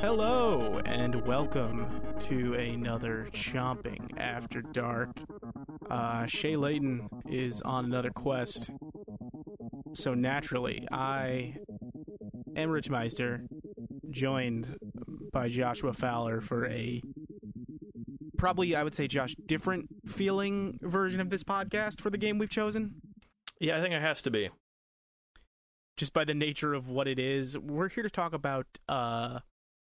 Hello and welcome to another Chomping After Dark. Uh, Shay Layton is on another quest, so naturally I am Rich Meister, joined by Joshua Fowler for a probably I would say Josh different feeling version of this podcast for the game we've chosen. Yeah, I think it has to be. just by the nature of what it is. We're here to talk about uh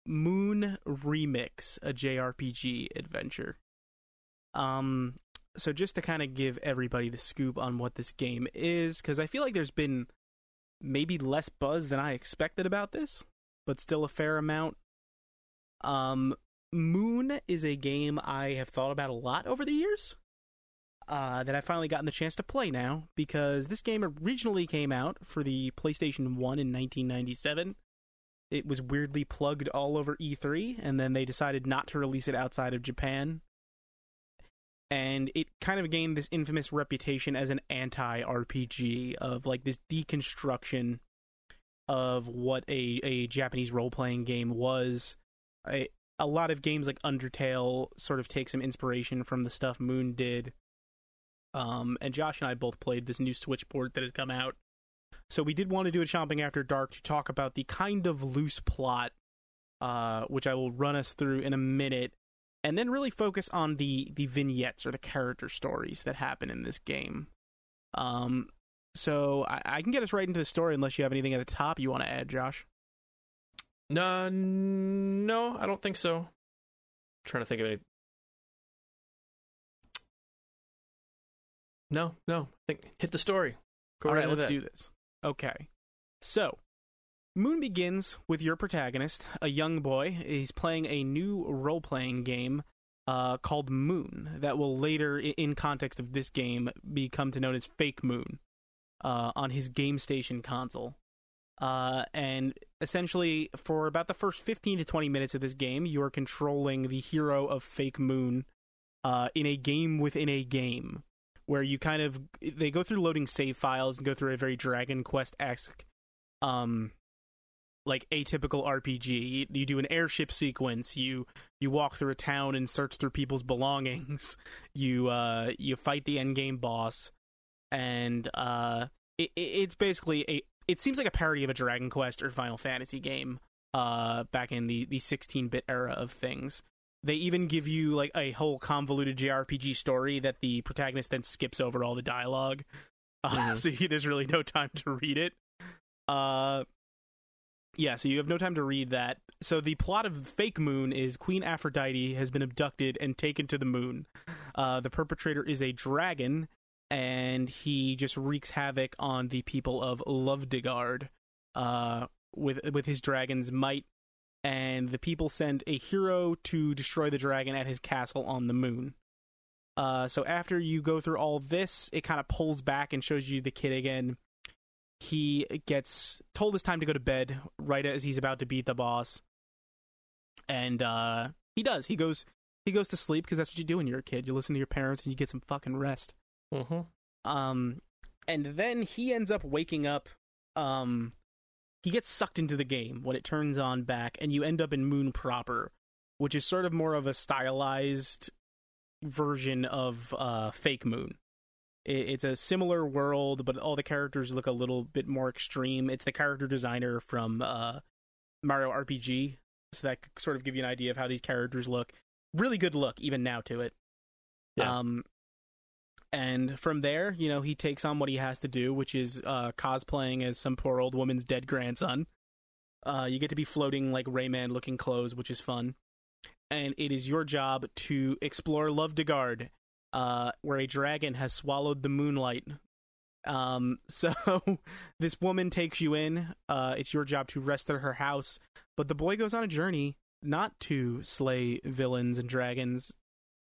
Moon Remix, a JRPG adventure. Um so just to kind of give everybody the scoop on what this game is cuz I feel like there's been maybe less buzz than I expected about this, but still a fair amount. Um Moon is a game I have thought about a lot over the years uh, that I've finally gotten the chance to play now because this game originally came out for the PlayStation 1 in 1997. It was weirdly plugged all over E3, and then they decided not to release it outside of Japan. And it kind of gained this infamous reputation as an anti RPG of like this deconstruction of what a, a Japanese role playing game was. A, a lot of games like Undertale sort of take some inspiration from the stuff Moon did. Um, and Josh and I both played this new Switch Switchboard that has come out. So we did want to do a Chomping After Dark to talk about the kind of loose plot, uh, which I will run us through in a minute, and then really focus on the the vignettes or the character stories that happen in this game. Um, so I, I can get us right into the story unless you have anything at the top you want to add, Josh. No, no, I don't think so. I'm trying to think of any. No, no. I think hit the story. Go All right, into let's that. do this. Okay. So, Moon begins with your protagonist, a young boy. He's playing a new role playing game uh, called Moon that will later, in context of this game, become to known as Fake Moon uh, on his Game Station console. Uh, and essentially, for about the first 15 to 20 minutes of this game, you are controlling the hero of Fake Moon uh, in a game within a game where you kind of they go through loading save files and go through a very Dragon Quest esque, um, like atypical RPG. You, you do an airship sequence. You you walk through a town and search through people's belongings. You uh you fight the end game boss, and uh it, it, it's basically a it seems like a parody of a Dragon Quest or Final Fantasy game. Uh, back in the the 16 bit era of things. They even give you like a whole convoluted JRPG story that the protagonist then skips over all the dialogue. Uh, Mhm. So you, there's really no time to read it. Uh, yeah, so you have no time to read that. So the plot of Fake Moon is Queen Aphrodite has been abducted and taken to the moon. Uh, the perpetrator is a dragon, and he just wreaks havoc on the people of Lovedegard uh, with with his dragon's might and the people send a hero to destroy the dragon at his castle on the moon. Uh, so after you go through all this, it kind of pulls back and shows you the kid again. He gets told it's time to go to bed right as he's about to beat the boss, and uh, he does. He goes. He goes to sleep because that's what you do when you're a kid. You listen to your parents and you get some fucking rest. Mhm. Um, and then he ends up waking up. Um, he gets sucked into the game when it turns on back, and you end up in Moon proper, which is sort of more of a stylized version of uh, Fake Moon. It, it's a similar world, but all the characters look a little bit more extreme. It's the character designer from uh, Mario RPG, so that could sort of give you an idea of how these characters look. Really good look, even now to it. Yeah. Um, and from there, you know, he takes on what he has to do, which is uh, cosplaying as some poor old woman's dead grandson. Uh, you get to be floating like Rayman looking clothes, which is fun. And it is your job to explore Love Lovedegard, uh, where a dragon has swallowed the moonlight. Um, so this woman takes you in. Uh, it's your job to rest at her house. But the boy goes on a journey not to slay villains and dragons,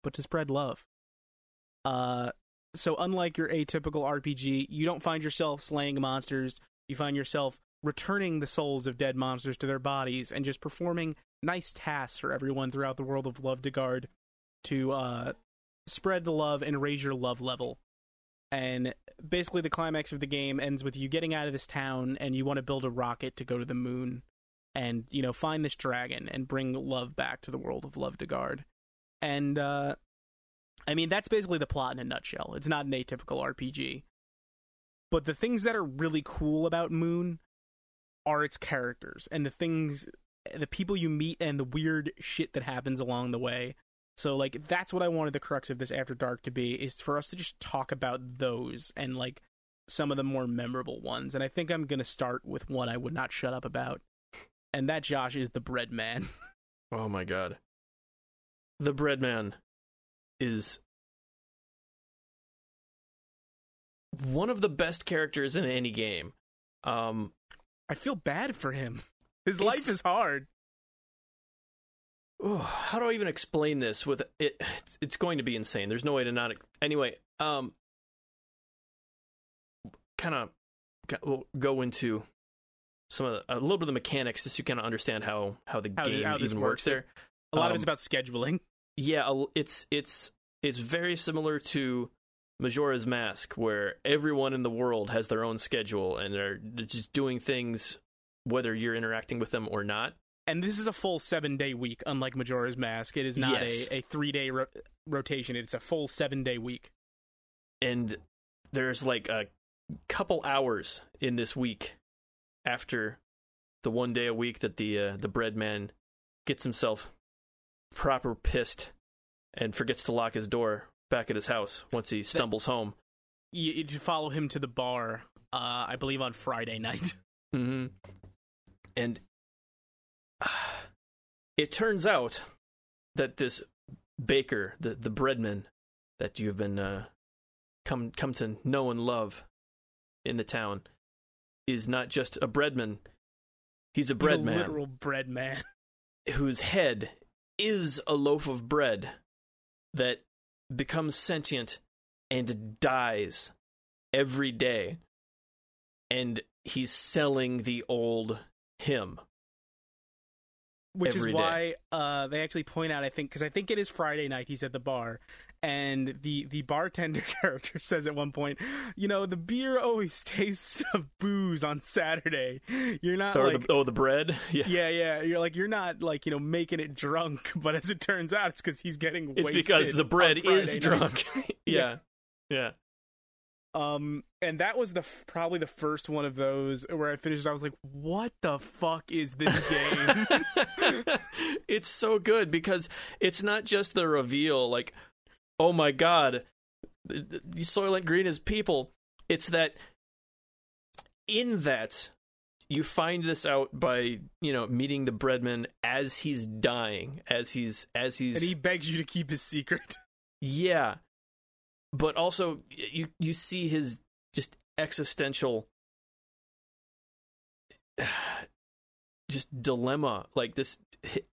but to spread love. Uh, so unlike your atypical RPG, you don't find yourself slaying monsters. You find yourself returning the souls of dead monsters to their bodies and just performing nice tasks for everyone throughout the world of Love to Guard to uh, spread the love and raise your love level. And basically, the climax of the game ends with you getting out of this town and you want to build a rocket to go to the moon and, you know, find this dragon and bring love back to the world of Love to Guard. And, uh, I mean, that's basically the plot in a nutshell. It's not an atypical RPG. But the things that are really cool about Moon are its characters and the things, the people you meet and the weird shit that happens along the way. So like that's what I wanted the crux of this After Dark to be is for us to just talk about those and like some of the more memorable ones. And I think I'm gonna start with one I would not shut up about. And that Josh is the bread man. Oh my god. The bread man is one of the best characters in any game. Um I feel bad for him. His life is hard. Ooh, how do I even explain this with it it's going to be insane. There's no way to not anyway, um kind of we'll go into some of the, a little bit of the mechanics just so you kind of understand how how the How game how even works. works there. A lot of Um, it's about scheduling. Yeah, it's it's it's very similar to Majora's Mask, where everyone in the world has their own schedule and they're just doing things whether you're interacting with them or not. And this is a full seven day week, unlike Majora's Mask. It is not Yes. a, a three day ro- rotation. It's a full seven day week. And there's like a couple hours in this week after the one day a week that the uh, the bread man gets himself proper pissed and forgets to lock his door back at his house once he stumbles home. You, you follow him to the bar, uh, I believe, on Friday night. hmm And it turns out that this baker, the the breadman that you've been uh, come come to know and love in the town, is not just a breadman. He's a bread He's a man literal bread man. whose head is a loaf of bread that becomes sentient and dies every day. And he's selling the old him. which is day. why uh, they actually point out. I think because I think it is Friday night. He's at the bar, and the the bartender character says at one point, "You know, the beer always tastes of booze on Saturday. You're not Or like." the, oh, the bread? Yeah. yeah, yeah. You're like you're not like you know making it drunk, but as it turns out, it's because he's getting It's wasted because the bread is drunk. yeah. yeah. Um, and that was the f- probably the first one of those where I finished. I was like, "What the fuck is this game?" it's so good because it's not just the reveal, like, oh my god, Soylent Green is people. It's that in that you find this out by you know meeting the breadman as he's dying, as he's as he's and he begs you to keep his secret. yeah, but also you you see his just existential just dilemma like this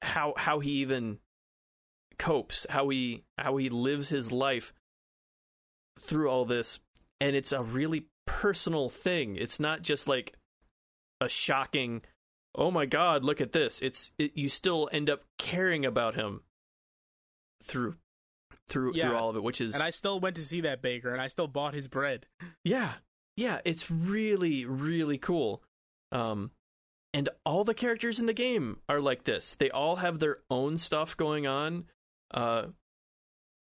how how he even copes how he how he lives his life through all this and it's a really personal thing it's not just like a shocking oh my god look at this it's it, you still end up caring about him through through Yeah. through all of it which is And I still went to see that baker, and I still bought his bread. yeah. Yeah, it's really really cool. Um and all the characters in the game are like this. They all have their own stuff going on. Uh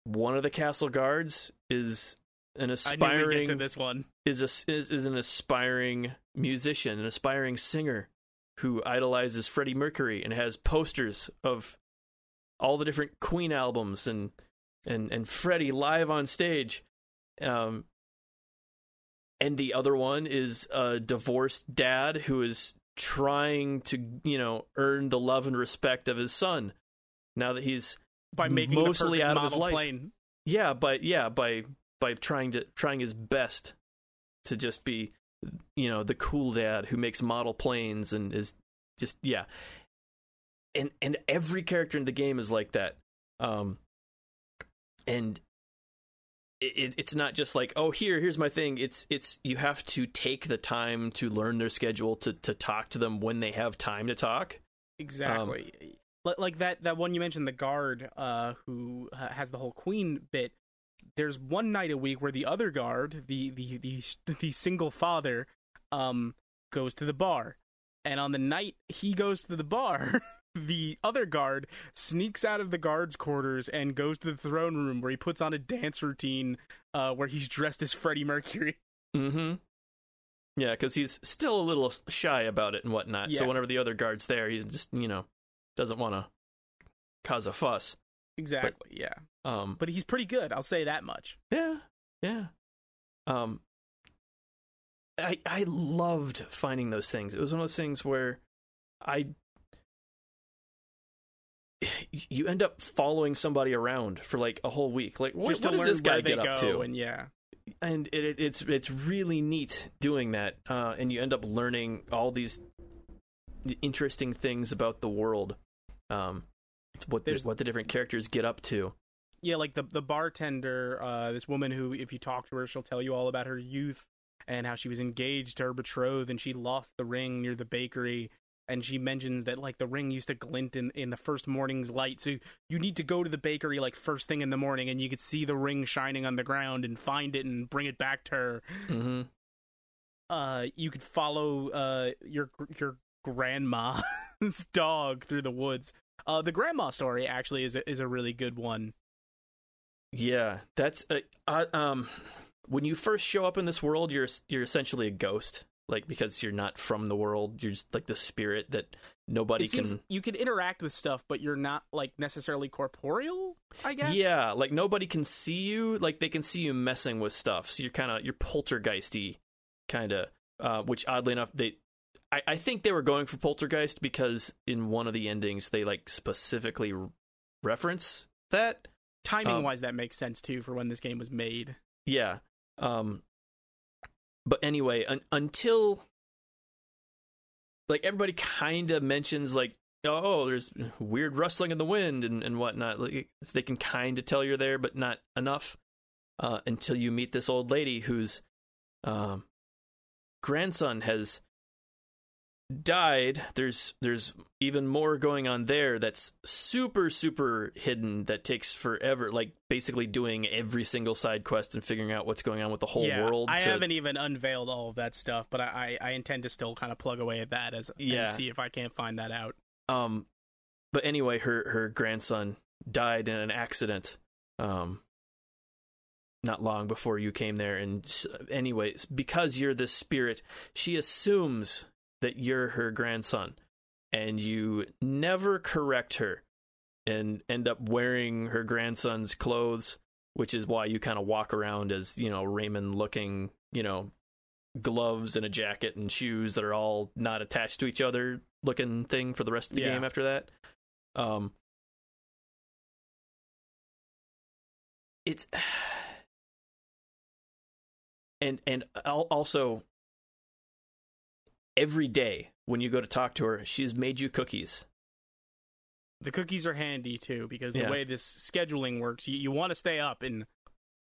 one of the castle guards is an I knew we'd aspiring get to this one. is a, is, is an aspiring musician, an aspiring singer who idolizes Freddie Mercury and has posters of all the different Queen albums and and and Freddie live on stage. Um and the other one is a divorced dad who is trying to, you know, earn the love and respect of his son now that he's By making mostly the out of his life. plane. yeah, by yeah, by by trying to trying his best to just be you know, the cool dad who makes model planes and is just yeah. And and every character in the game is like that. Um and it, it's not just like oh here here's my thing it's it's you have to take the time to learn their schedule to to talk to them when they have time to talk exactly um, like that that one you mentioned the guard uh who has the whole queen bit there's one night a week where the other guard the the the, the single father um goes to the bar and on the night he goes to the bar the other guard sneaks out of the guards' quarters and goes to the throne room where he puts on a dance routine uh, where he's dressed as Freddie Mercury. Mm-hmm. Yeah, because he's still a little shy about it and whatnot. Yeah. So whenever the other guard's there, he's just you know doesn't want to cause a fuss. Exactly. But, yeah. Um. But he's pretty good. I'll say that much. Yeah. Yeah. Um. I I loved finding those things. It was one of those things where I you end up following somebody around for like a whole week. Like, what, what does this guy get up to? And yeah, and it, it, it's it's really neat doing that, uh, and you end up learning all these interesting things about the world, um, what the, what the different characters get up to. Yeah, like the the bartender, uh, this woman who, if you talk to her, she'll tell you all about her youth and how she was engaged to her betrothed, and she lost the ring near the bakery, and she mentions that like the ring used to glint in, in the first morning's light so you need to go to the bakery like first thing in the morning and you could see the ring shining on the ground and find it and bring it back to her mm-hmm. uh you could follow uh your your grandma's dog through the woods. Uh the grandma story actually is a, is a really good one. Yeah that's uh, uh, um when you first show up in this world you're you're essentially a ghost like because you're not from the world. You're just like the spirit that nobody it can you can interact with stuff but you're not like necessarily corporeal i guess? Yeah like nobody can see you. Like they can see you messing with stuff. So you're kind of you're poltergeisty kind of uh, which oddly enough they I, I think they were going for poltergeist because in one of the endings they like specifically reference that. Timing um, wise that makes sense too for when this game was made. Yeah um but anyway, un- until like everybody kind of mentions like oh there's weird rustling in the wind and, and whatnot like, they can kind of tell you're there but not enough uh, until you meet this old lady whose um, grandson has died there's there's even more going on there that's super super hidden that takes forever like basically doing every single side quest and figuring out what's going on with the whole yeah, world i to... haven't even unveiled all of that stuff but I, I intend to still kind of plug away at that as yeah. and see if i can't find that out um but anyway her her grandson died in an accident um not long before you came there and anyways because you're this spirit she assumes that you're her grandson and you never correct her and end up wearing her grandson's clothes, which is why you kind of walk around as, you know, Rayman looking, you know, gloves and a jacket and shoes that are all not attached to each other looking thing for the rest of the yeah. game after that. Um it's and and also every day when you go to talk to her, she's made you cookies. The cookies are handy too because the yeah. way this scheduling works, you, you want to stay up in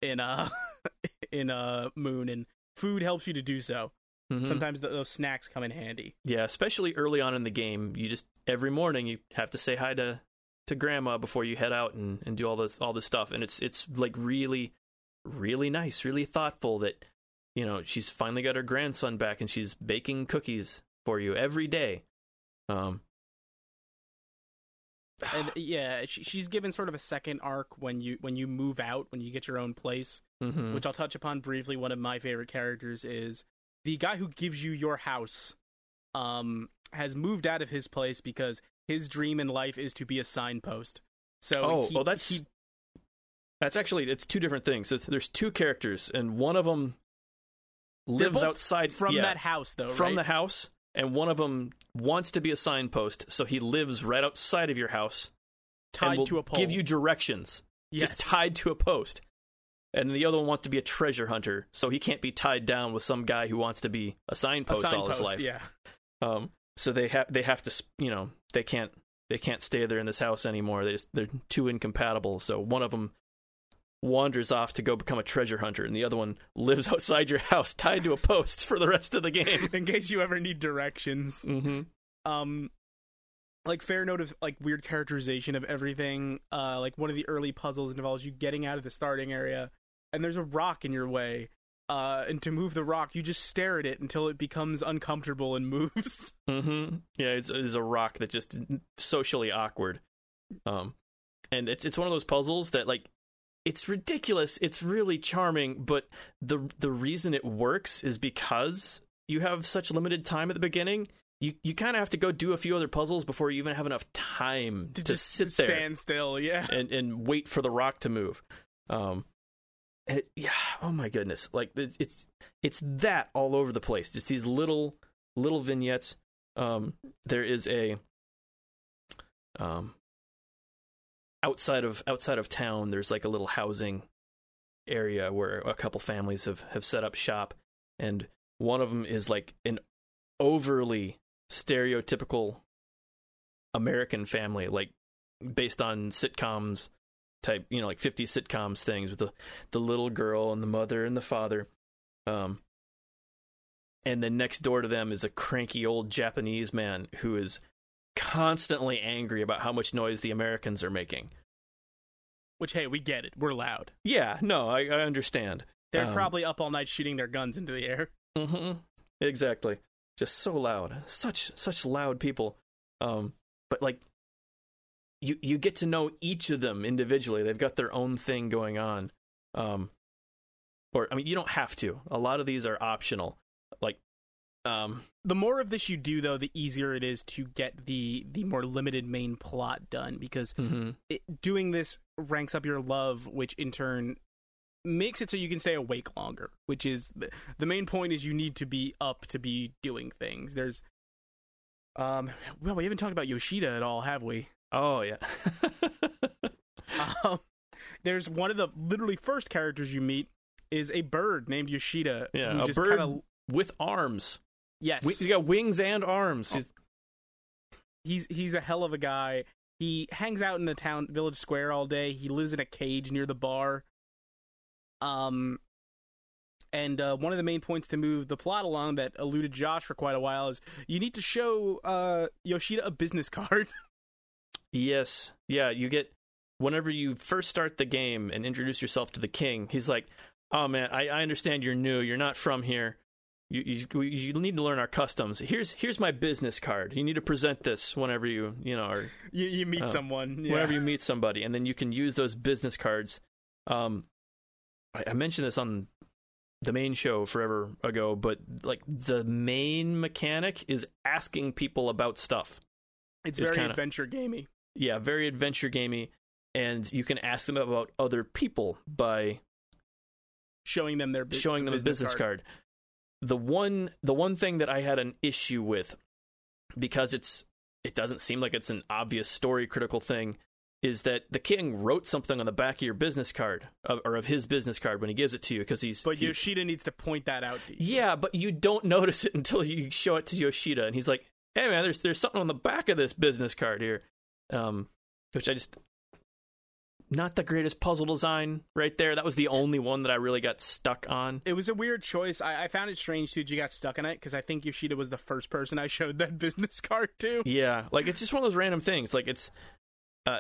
in uh in uh moon and food helps you to do so. Mm-hmm. Sometimes the, those snacks come in handy. Yeah, especially early on in the game, you just every morning you have to say hi to to grandma before you head out and, and do all this all this stuff and it's it's like really really nice, really thoughtful that you know, she's finally got her grandson back and she's baking cookies for you every day. Um, and yeah, she, she's given sort of a second arc when you when you move out, when you get your own place, mm-hmm. which I'll touch upon briefly. One of my favorite characters is the guy who gives you your house. Um, has moved out of his place because his dream in life is to be a signpost. So oh, he, well, that's he, that's actually it's two different things. It's, there's two characters, and one of them lives outside from yeah, that house though from right? the house and one of them wants to be a signpost so he lives right outside of your house tied to a pole. give you directions. Yes. just tied to a post. And the other one wants to be a treasure hunter so he can't be tied down with some guy who wants to be a signpost, a signpost all his life. yeah. Um so they have they have to you know they can't they can't stay there in this house anymore. They just they're too incompatible. So one of them wanders off to go become a treasure hunter, and the other one lives outside your house, tied to a post for the rest of the game. in case you ever need directions. mm-hmm. um like fair note of like weird characterization of everything uh like one of the early puzzles involves you getting out of the starting area and there's a rock in your way uh and to move the rock you just stare at it until it becomes uncomfortable and moves Mm-hmm. Yeah, it's, it's a rock that just socially awkward. Um, and it's it's one of those puzzles that like it's ridiculous. It's really charming, but the the reason it works is because you have such limited time at the beginning. You you kind of have to go do a few other puzzles before you even have enough time to, to just sit there stand still yeah and and wait for the rock to move. Um, it, yeah. Oh my goodness! Like it's it's it's that all over the place. Just these little little vignettes. Um, there is a um outside of outside of town. There's like a little housing area where a couple families have have set up shop, and one of them is like an overly stereotypical American family, like based on sitcoms type, you know, like 50 sitcoms things with the the little girl and the mother and the father. Um and then next door to them is a cranky old Japanese man who is constantly angry about how much noise the Americans are making. which hey we get it we're loud Yeah, no, I, I understand. they're Um, probably up all night shooting their guns into the air hmm Exactly. Just so loud. Such such loud people. Um, but like, you you get to know each of them individually. They've got their own thing going on. Um, or I mean, you don't have to. A lot of these are optional. Um, the more of this you do though the easier it is to get the the more limited main plot done because mhm. it, doing this ranks up your love, which in turn makes it so you can stay awake longer. Which is the, the main point is you need to be up to be doing things. There's, um, well, we haven't talked about Yoshida at all, have we? oh yeah, Um, there's one of the literally first characters you meet is a bird named Yoshida. yeah, a just bird Kinda, with arms. Yes, He's got wings and arms. Oh. He's- he's he's a hell of a guy. He hangs out in the town village square all day. He lives in a cage near the bar. Um and uh, one of the main points to move the plot along that eluded Josh for quite a while is you need to show uh, Yoshida a business card. Yes. Yeah, you get whenever you first start the game and introduce yourself to the king, he's like, "Oh man, I, I understand you're new. You're not from here. You, you you need to learn our customs. Here's here's my business card. You need to present this whenever you you know or you, you meet Oh. someone. Yeah. whenever you meet somebody, and then you can use those business cards. Um, I, I mentioned this on the main show forever ago, but like the main mechanic is asking people about stuff. it's it's very kinda- adventure gamey. yeah, very adventure gamey, and you can ask them about other people by Showing them their bu- showing them a business card. The one, the one thing that I had an issue with, because it's, it doesn't seem like it's an obvious story critical thing, is that the king wrote something on the back of your business card, or of his business card when he gives it to you, because he's. But he- Yoshida needs to point that out to you. yeah, but you don't notice it until you show it to Yoshida, and he's like, "Hey man, there's there's something on the back of this business card here," um, which I just not the greatest puzzle design right there. That was the only one that I really got stuck on. It was a weird choice. I, I found it strange too. You got stuck in it because I think Yoshida was the first person I showed that business card to. Yeah, like it's just one of those random things. Like it's, uh,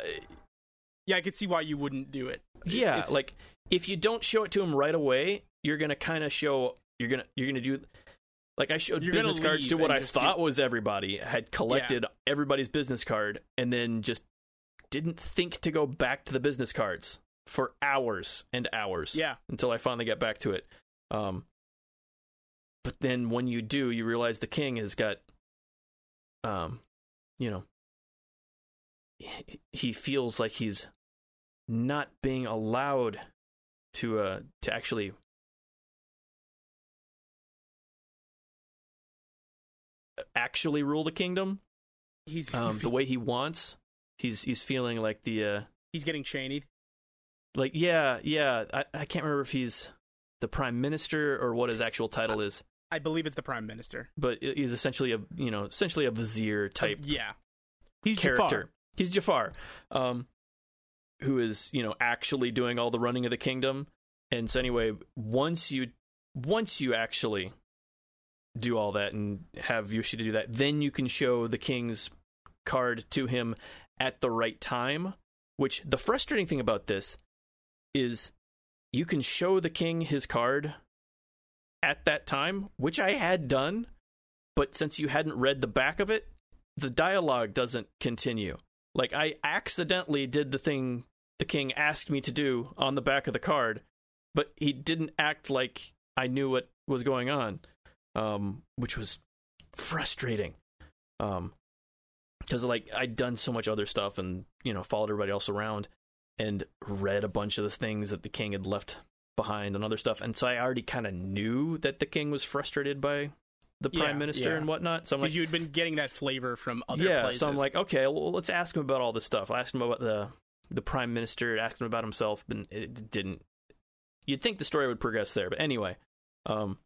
Yeah, I could see why you wouldn't do it. yeah, It's- like if you don't show it to him right away, you're gonna kind of show you're gonna you're gonna do. Like I showed You're business cards to what I thought do- was everybody had collected everybody's business card, and then just didn't think to go back to the business cards for hours and hours. Yeah, until I finally get back to it. Um, but then when you do, you realize the king has got, um, you know, he- he feels like he's not being allowed to uh to actually actually rule the kingdom he's um the way he wants he's he's feeling like the uh he's getting chained. like yeah yeah i, I can't remember if he's the prime minister or what his actual title is I believe it's the prime minister. but he's essentially a you know essentially a vizier type Yeah, he's character Jafar. he's jafar um who is you know actually doing all the running of the kingdom. And so anyway, once you once you actually do all that and have Yoshida do that, then you can show the king's card to him at the right time. Which the frustrating thing about this is you can show the king his card at that time, which I had done, but since you hadn't read the back of it, the dialogue doesn't continue. Like I accidentally did the thing the king asked me to do on the back of the card, but he didn't act like I knew what was going on, um, which was frustrating. Um, because like I'd done so much other stuff and you know followed everybody else around and read a bunch of the things that the king had left behind and other stuff, and so I already kind of knew that the king was frustrated by the prime Yeah, minister yeah. and whatnot. So I'm like, Because you had been getting that flavor from other yeah. places. So I'm like, okay, well, let's ask him about all this stuff. I asked him about the the prime minister, asked him about himself, but it didn't. You'd think the story would progress there, but anyway, um,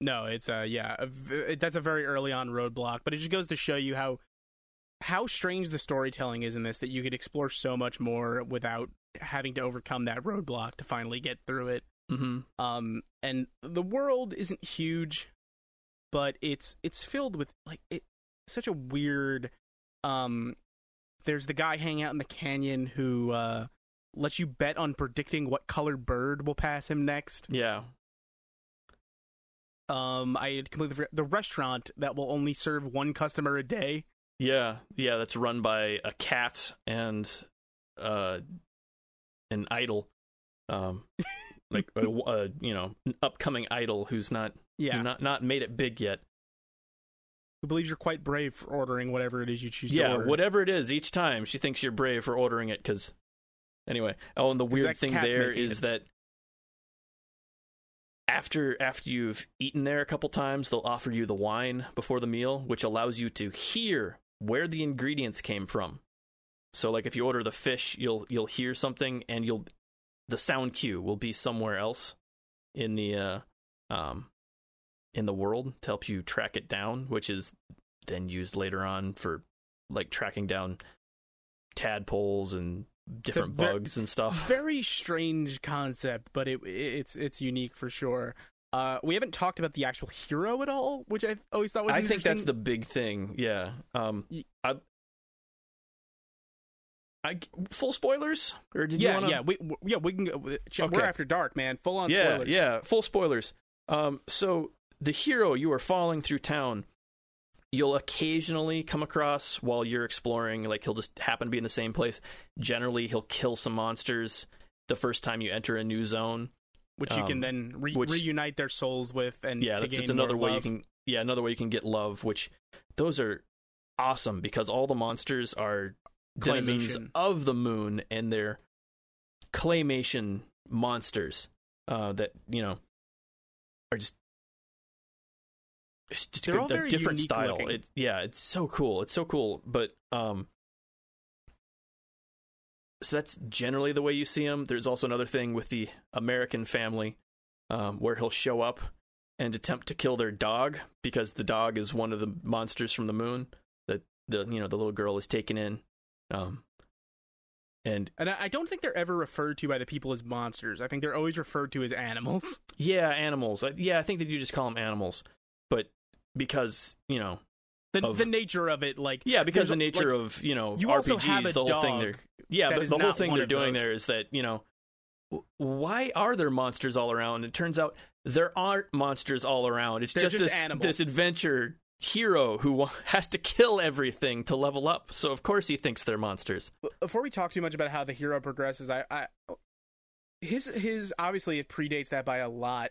No, it's uh yeah, a v- that's a very early on roadblock, but it just goes to show you how how strange the storytelling is in this that you could explore so much more without having to overcome that roadblock to finally get through it. mhm. Um and the world isn't huge, but it's it's filled with like it such a weird um there's the guy hanging out in the canyon who uh lets you bet on predicting what colored bird will pass him next. yeah, Um, I completely forgot the restaurant that will only serve one customer a day. Yeah, yeah. That's run by a cat and uh, an idol, um, like a, a you know an upcoming idol who's not Yeah, not not made it big yet. who believes you're quite brave for ordering whatever it is you choose to yeah, whatever it is, each time she thinks you're brave for ordering it. Because anyway, oh, and the weird thing there is it. that after after you've eaten there a couple times, they'll offer you the wine before the meal, which allows you to hear where the ingredients came from. So, like if you order the fish, you'll you'll hear something, and you'll the sound cue will be somewhere else in the uh, um in the world to help you track it down, which is then used later on for like tracking down tadpoles and different ver- bugs and stuff. Very strange concept, but it it's it's unique for sure. Uh, we haven't talked about the actual hero at all, which I always thought was. I think that's the big thing. Yeah. Um. I. I full spoilers or did yeah, you wanna... yeah, we, we- yeah, we can go. We're Okay. after dark, man. Full on yeah spoilers. yeah full spoilers. Um. So the hero you are following through town, you'll occasionally come across while you're exploring. Like he'll just happen to be in the same place. Generally, he'll kill some monsters the first time you enter a new zone. Which you can Um, then re- which- reunite their souls with, and yeah that's it's another way you can yeah another way you can get love which those are awesome because all the monsters are denizens Claymation. of the moon and they're claymation monsters uh that you know are just it's just They're a, all a very different style. it yeah it's so cool. It's so cool. But um so that's generally the way you see him. There's also another thing with the american family um, where he'll show up and attempt to kill their dog because the dog is one of the monsters from the moon that the you know the little girl is taken in. Um and And I don't think they're ever referred to by the people as monsters. I think they're always referred to as animals. yeah animals. I- yeah i think that you just call them animals. But because you know The, Of- the nature of it, like yeah because the nature like, of you know you rpgs also have a the whole thing dog. they're yeah that but the whole thing they're doing those. there is that you know why are there monsters all around it turns out there aren't monsters all around it's just, just this animals. this adventure hero who has to kill everything to level up so of course he thinks they're monsters before we talk too much about how the hero progresses, I, I his his obviously it predates that by a lot.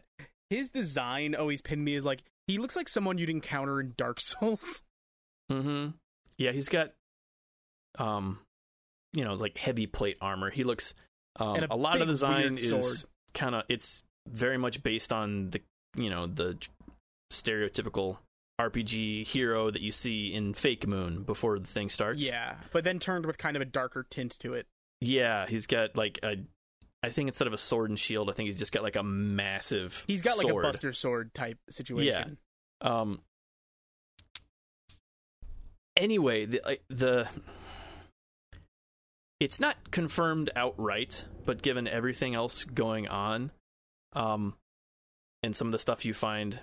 His design always pinned me as like he looks like someone you'd encounter in Dark Souls. mm-hmm yeah he's got um you know like heavy plate armor he looks um, a, a lot of the design is kind of it's very much based on the you know the stereotypical RPG hero that you see in Fake Moon before the thing starts. Yeah, but then turned with kind of a darker tint to it. Yeah, he's got like a I think instead of a sword and shield, I think he's just got like a massive He's got like a Buster Sword type situation. Yeah. Um anyway, the the it's not confirmed outright, but given everything else going on, um, and some of the stuff you find,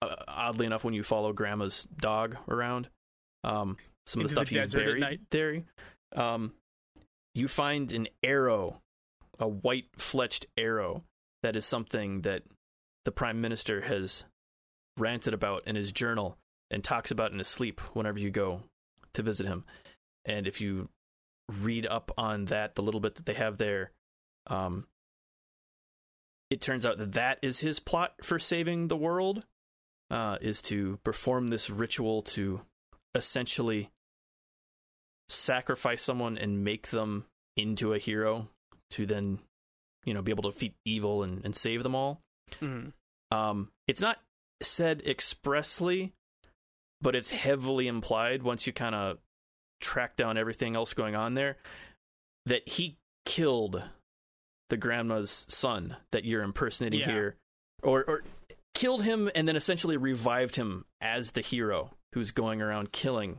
uh, oddly enough, when you follow Grandma's dog around, um, some of the Into the stuff he's buried there, um, you find an arrow, a white fletched arrow that is something that the prime minister has ranted about in his journal and talks about in his sleep whenever you go to visit him. And if you read up on that, the little bit that they have there, um, it turns out that that is his plot for saving the world, uh, is to perform this ritual to essentially sacrifice someone and make them into a hero to then, you know, be able to defeat evil and, and save them all. Mhm. Um, it's not said expressly, but it's heavily implied once you kind of track down everything else going on there that he killed the grandma's son that you're impersonating Yeah. here, or or killed him and then essentially revived him as the hero who's going around killing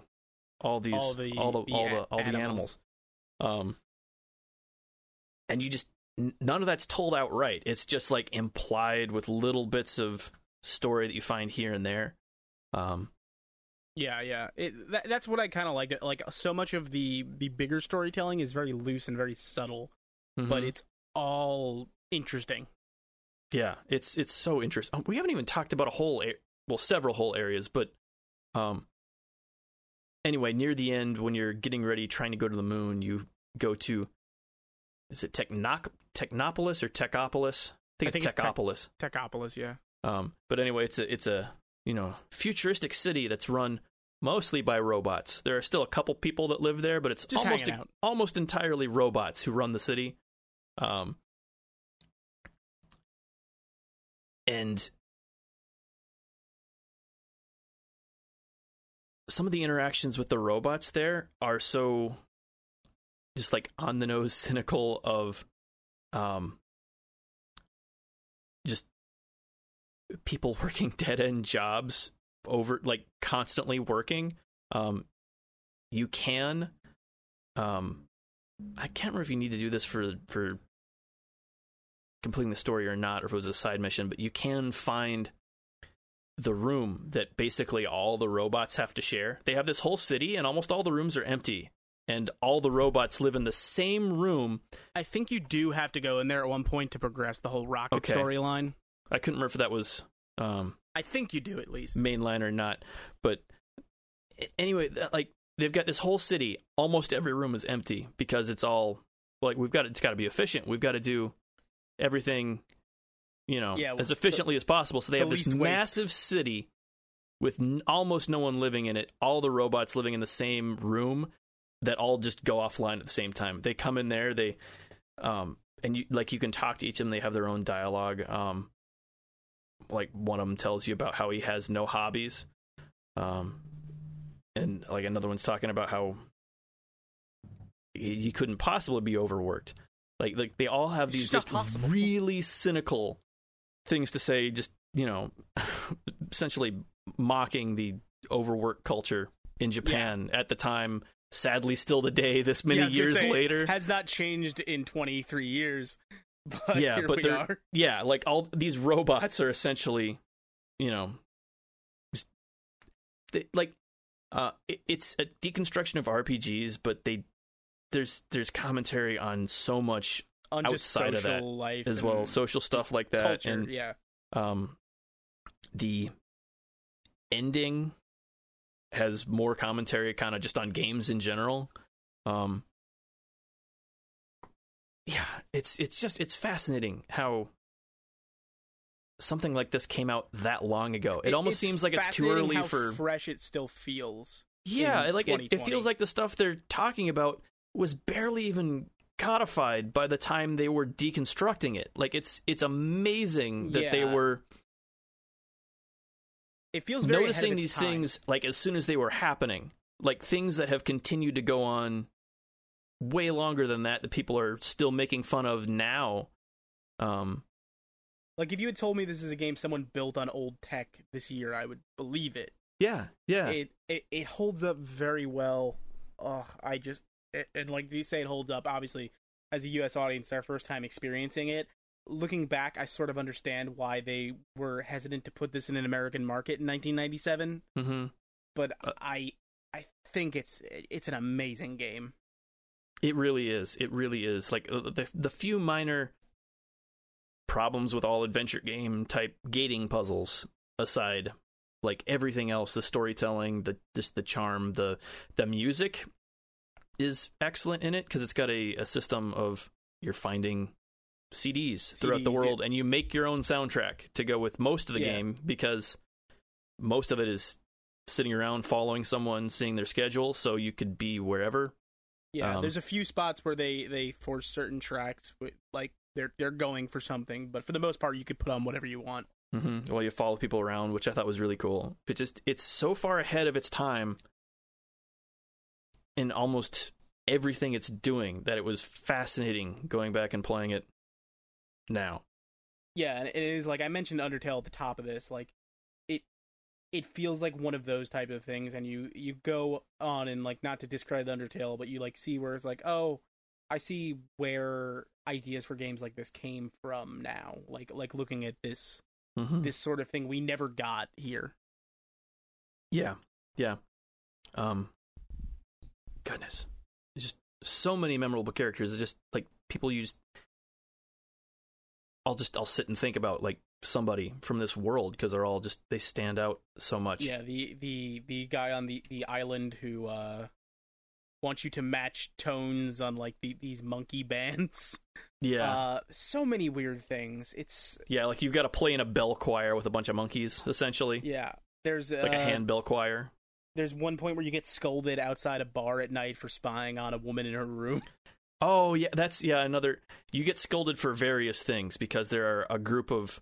all these All the- all the the all the all the animals. animals. Um, and you just none of that's told outright. It's just like implied with little bits of story that you find here and there. Um, Yeah, yeah. It, that, that's what I kind of like. Like so much of the the bigger storytelling is very loose and very subtle, but mhm. it's all interesting. yeah, it's it's so interesting. Oh, we haven't even talked about a whole, a- well, several whole areas, but um, anyway, near the end when you're getting ready, trying to go to the moon, you go to, is it Technoc Technopolis or Techopolis? I think I it's think it's Tech- Techopolis. Techopolis, yeah. Um, but anyway, it's a it's a you know futuristic city that's run mostly by robots. There are still a couple people that live there, but it's Just almost out. almost entirely robots who run the city. Um, and some of the interactions with the robots there are so just like on the nose cynical of um just people working dead end jobs over like constantly working um you can um i can't remember if you need to do this for for completing the story or not or if it was a side mission but you can find the room that basically all the robots have to share they have this whole city and almost all the rooms are empty and all the robots live in the same room I think you do have to go in there at one point to progress the whole rocket Okay. storyline. I couldn't remember if that was um I think you do at least. mainline or not. But anyway, that, like they've got this whole city. Almost every room is empty because it's all like we've got. It's got to be efficient. We've got to do everything, you know, Yeah, as the- efficiently as possible. So they the have this waste. massive city with n- almost no one living in it. All the robots living in the same room that all just go offline at the same time. They come in there. They um and you like you can talk to each of them. They have their own dialogue. Um, like one of them tells you about how he has no hobbies. Um and like another one's talking about how he, he couldn't possibly be overworked. Like like they all have these just possible. really cynical things to say just you know essentially mocking the overwork culture in Japan at the time. Sadly still today this many Yeah, I was gonna years say, later. has not changed in 23 years. But yeah, but they're are. yeah, like all these robots are essentially, you know, just, they, like uh, it, it's a deconstruction of RPGs, but they there's there's commentary on so much on outside social of that life as well, social stuff like that, culture. and yeah, um, the ending has more commentary, kind of just on games in general. Um, yeah, it's it's just it's fascinating how something like this came out that long ago. It, almost seems like it's too early how for fresh. It still feels. yeah, like it, it feels like the stuff they're talking about was barely even codified by the time they were deconstructing it. Like it's it's amazing that they were It feels very ahead of noticing these time. things like as soon as they were happening like things that have continued to go on way longer than that that people are still making fun of now um Like if you had told me this is a game someone built on old tech this year, I would believe it. yeah yeah It, it it holds up very well. oh, I just it, and like you say, it holds up. Obviously, as a U.S. audience, our first time experiencing it. Looking back, I sort of understand why they were hesitant to put this in an American market in 1997. Mm-hmm. But Uh, I, I think it's it's an amazing game. It really is. It really is. Like uh, the the few minor problems with all adventure game type gating puzzles aside, like everything else, the storytelling, the just the charm, the the music is excellent in it because it's got a, a system of you're finding CDs, throughout the CDs, world, and you make your own soundtrack to go with most of the Yeah. game because most of it is sitting around following someone, seeing their schedule, so you could be wherever. Yeah, Um, there's a few spots where they they force certain tracks, with, like they're they're going for something, but for the most part, you could put on whatever you want. hmm While you follow people around, which I thought was really cool. It just it's so far ahead of its time in almost everything it's doing that it was fascinating going back and playing it now. Yeah, and it is like I mentioned Undertale at the top of this, like it feels like one of those type of things and you you go on and like not to discredit Undertale, but you like see where it's like, "Oh, I see where ideas for games like this came from now." Like like looking at this Mm-hmm. this sort of thing we never got here. Yeah, yeah. Um, goodness, There's just so many memorable characters. It just like people use. I'll just I'll sit and think about like somebody from this world because they're all just they stand out so much. Yeah, the the the guy on the the island who uh wants you to match tones on like the, these monkey bands. yeah, Uh so many weird things. It's yeah. Like you've got to play in a bell choir with a bunch of monkeys, essentially, yeah. There's uh, like a handbell choir. there's one point where you get scolded outside a bar at night for spying on a woman in her room. Oh yeah, that's yeah another. You get scolded for various things because there are a group of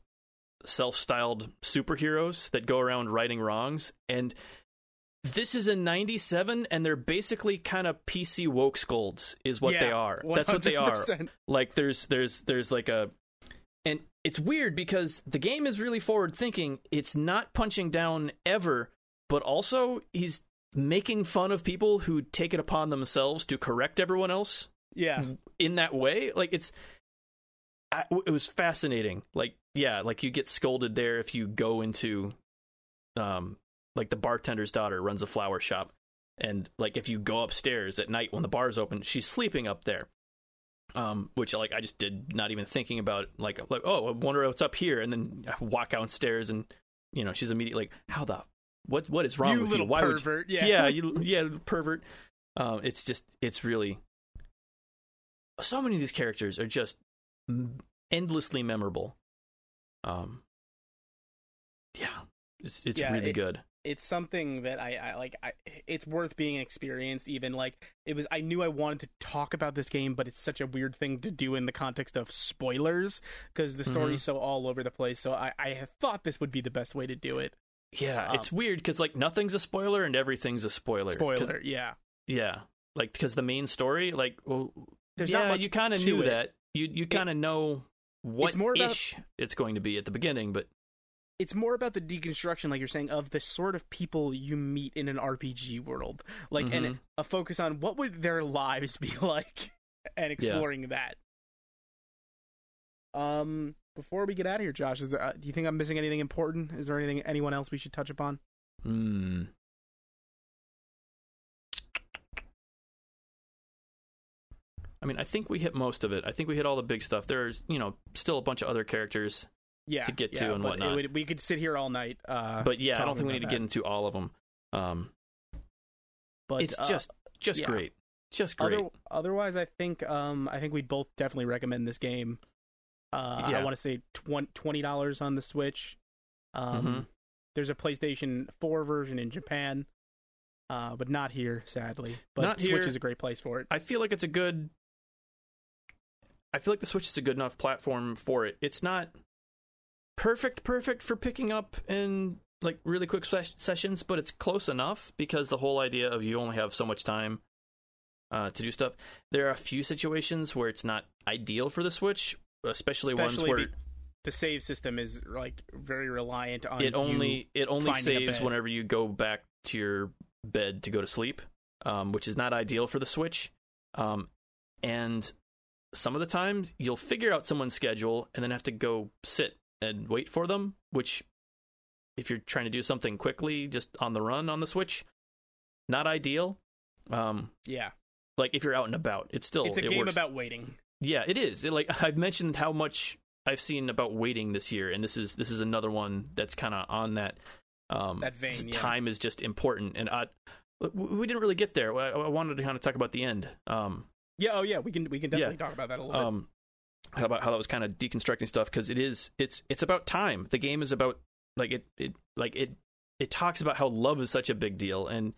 self-styled superheroes that go around righting wrongs, and this is in '97, and they're basically kind of PC woke scolds, is what Yeah, they are. That's what they are. Like there's there's there's like a, and it's weird because the game is really forward thinking. It's not punching down ever, but also he's making fun of people who take it upon themselves to correct everyone else Yeah. in that way like it's I, it was fascinating like yeah like you get scolded there if you go into um like the bartender's daughter runs a flower shop and like if you go upstairs at night when the bar's open she's sleeping up there um which like i just did not even thinking about like like oh i wonder what's up here and then I walk downstairs and you know she's immediately like how the what what is wrong you with you why would you pervert. Yeah. yeah, you, yeah, pervert. Um, it's just, it's really. So many of these characters are just endlessly memorable. Um, yeah, it's it's Yeah, really it- good. it's something that I, I like I, it's worth being experienced even like it was I knew I wanted to talk about this game but it's such a weird thing to do in the context of spoilers because the story's so all over the place so I I have thought this would be the best way to do it Yeah, um, it's weird because like nothing's a spoiler and everything's a spoiler. spoiler yeah yeah, like because the main story, like, well, There's yeah, not much you kind of knew it. that. You you kind of know what It's more about- ish it's going to be at the beginning, but it's more about the deconstruction like you're saying of the sort of people you meet in an RPG world. Like Mhm. and a focus on what would their lives be like and exploring that. Um before we get out of here Josh is there, uh, do you think I'm missing anything important? Is there anything anyone else we should touch upon? Hmm. I mean, I think we hit most of it. I think we hit all the big stuff. There's, you know, still a bunch of other characters, yeah To get to and whatnot. would- we could sit here all night uh but yeah, I don't think we need about to get into all of them. Um, but it's uh, just, just yeah. great, just great. Other, otherwise, I think um I think we both definitely recommend this game. Uh, I want to say twenty dollars on the Switch. Um, Mhm. there's a PlayStation 4 version in Japan, uh, but not here, sadly. But Not Switch here. is a great place for it. I feel like it's a good. I feel like the Switch is a good enough platform for it. It's not perfect, perfect for picking up in like really quick ses- sessions, but it's close enough because the whole idea of you only have so much time uh, to do stuff. There are a few situations where it's not ideal for the Switch, especially, ones where be- the save system is like very reliant on it only it only saves whenever you go back to your bed to go to sleep. um, which is not ideal for the Switch. Um, and some of the time you'll figure out someone's schedule and then have to go sit and wait for them, which if you're trying to do something quickly, just on the run on the Switch, not ideal. Um, Yeah, like if you're out and about, it's still it's a it game works. about waiting. Yeah, it is. It, like I've mentioned how much I've seen about waiting this year, and this is this is another one that's kind of on that. Um, That vein, yeah. Time is just important, and I, we didn't really get there. I, I wanted to kind of talk about the end. Um, Yeah, oh yeah, we can we can definitely Yeah. talk about that a little bit. um, how about how that was kind of deconstructing stuff because it is it's it's about time. The game is about like it it like it it talks about how love is such a big deal, and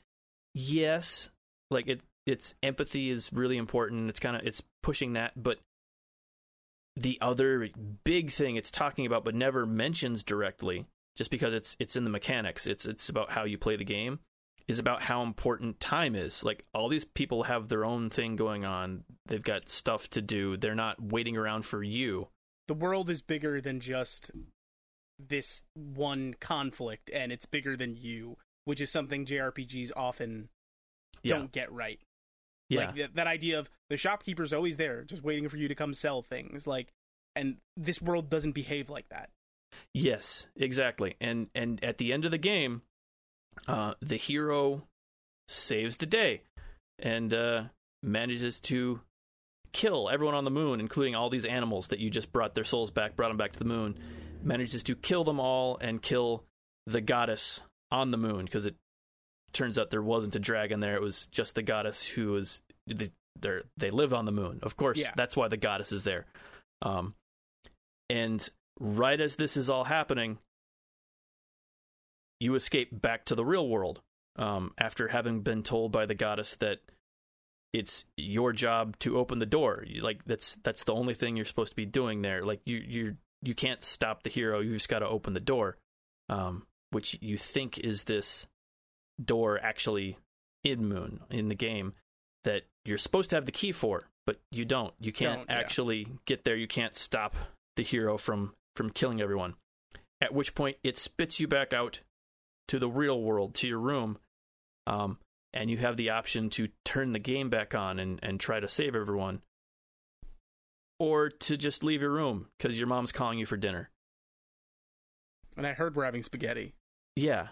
yes, like it it's empathy is really important. It's kind of it's pushing that, but the other big thing it's talking about but never mentions directly, just because it's it's in the mechanics. It's it's about how you play the game. Is about how important time is. Like all these people have their own thing going on. They've got stuff to do. They're not waiting around for you. the world is bigger than just this one conflict, and it's bigger than you, which is something JRPGs often Yeah. don't get right. Yeah. Like th- that idea of the shopkeeper's always there, just waiting for you to come sell things. Like, and this world doesn't behave like that. Yes, exactly. And and at the end of the game, uh, the hero saves the day and uh, manages to kill everyone on the moon, including all these animals that you just brought their souls back, brought them back to the moon. Manages to kill them all and kill the goddess on the moon because it turns out there wasn't a dragon there; it was just the goddess who was the, they live on the moon. Of course, Yeah. that's why the goddess is there. Um, and right as this is all happening, you escape back to the real world um, after having been told by the goddess that it's your job to open the door. You- Like that's that's the only thing you're supposed to be doing there. Like you you you can't stop the hero. You just got to open the door, um, which you think is this door actually in Moon in the game that you're supposed to have the key for, but you don't. You can't Don't, yeah. actually get there. You can't stop the hero from from killing everyone. At which point it spits you back out to the real world, to your room, um, and you have the option to turn the game back on and, and try to save everyone, or to just leave your room because your mom's calling you for dinner. And I heard we're having spaghetti. Yeah.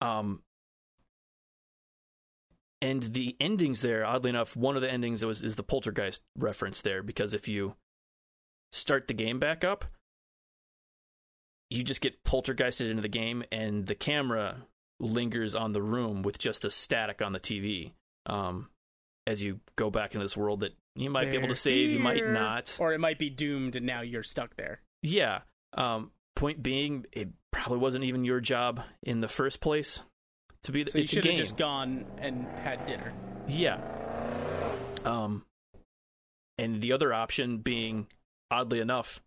Um and the endings there, oddly enough, one of the endings was is the poltergeist reference there because if you start the game back up, you just get poltergeisted into the game and the camera lingers on the room with just the static on the TV. Um as you go back into this world that you might be able to save, you might not. Or it might be doomed and now you're stuck there. Yeah. Um, point being, it probably wasn't even your job in the first place to be. The, So you should have just gone and had dinner. Yeah. Um, and the other option being, oddly enough,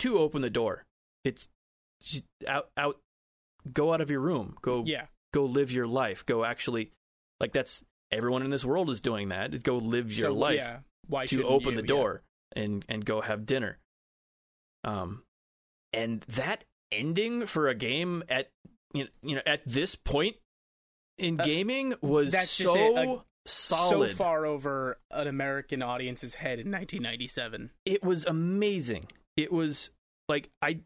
to open the door. It's just out, out. Go out of your room. Go, Yeah. go live your life. Go actually, like that's everyone in this world is doing that. Go live your so, life Yeah. Why to open you? the Yeah. door and and go have dinner. Um, and that ending for a game at you know, you know at this point in Uh, gaming was so like, solid. So far over an American audience's head in 1997. It was amazing. It was like I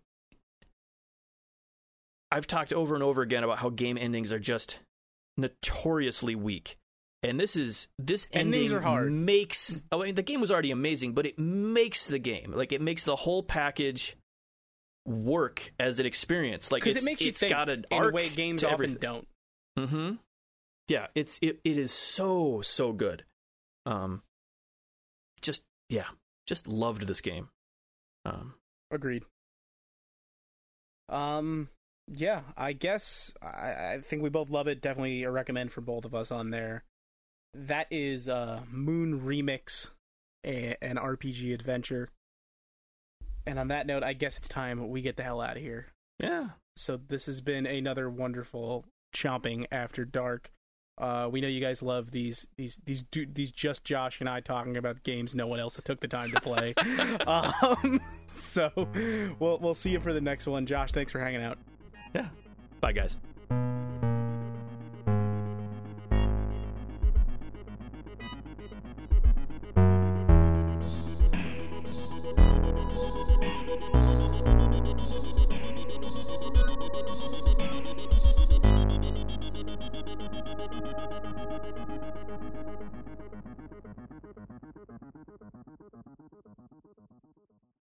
I've talked over and over again about how game endings are just notoriously weak. And this is this ending makes I mean the game was already amazing, but it makes the game. Like it makes the whole package work as an experience. Like it's, it makes you it's think got an in arc a way games often everything. don't. Mm-hmm. Yeah, it's it, it is so so good. Um, just yeah, just loved this game. Um, Agreed. Um, yeah, I guess I, I think we both love it. Definitely a recommend for both of us on there. That is uh, Moon Remix, a, an RPG adventure. And on that note, I guess it's time we get the hell out of here. yeah, So this has been another wonderful chomping after dark. Uh, we know you guys love these these these du- these just Josh and I talking about games no one else took the time to play. um, so we'll we'll see you for the next one. Josh, thanks for hanging out. Yeah. Bye guys.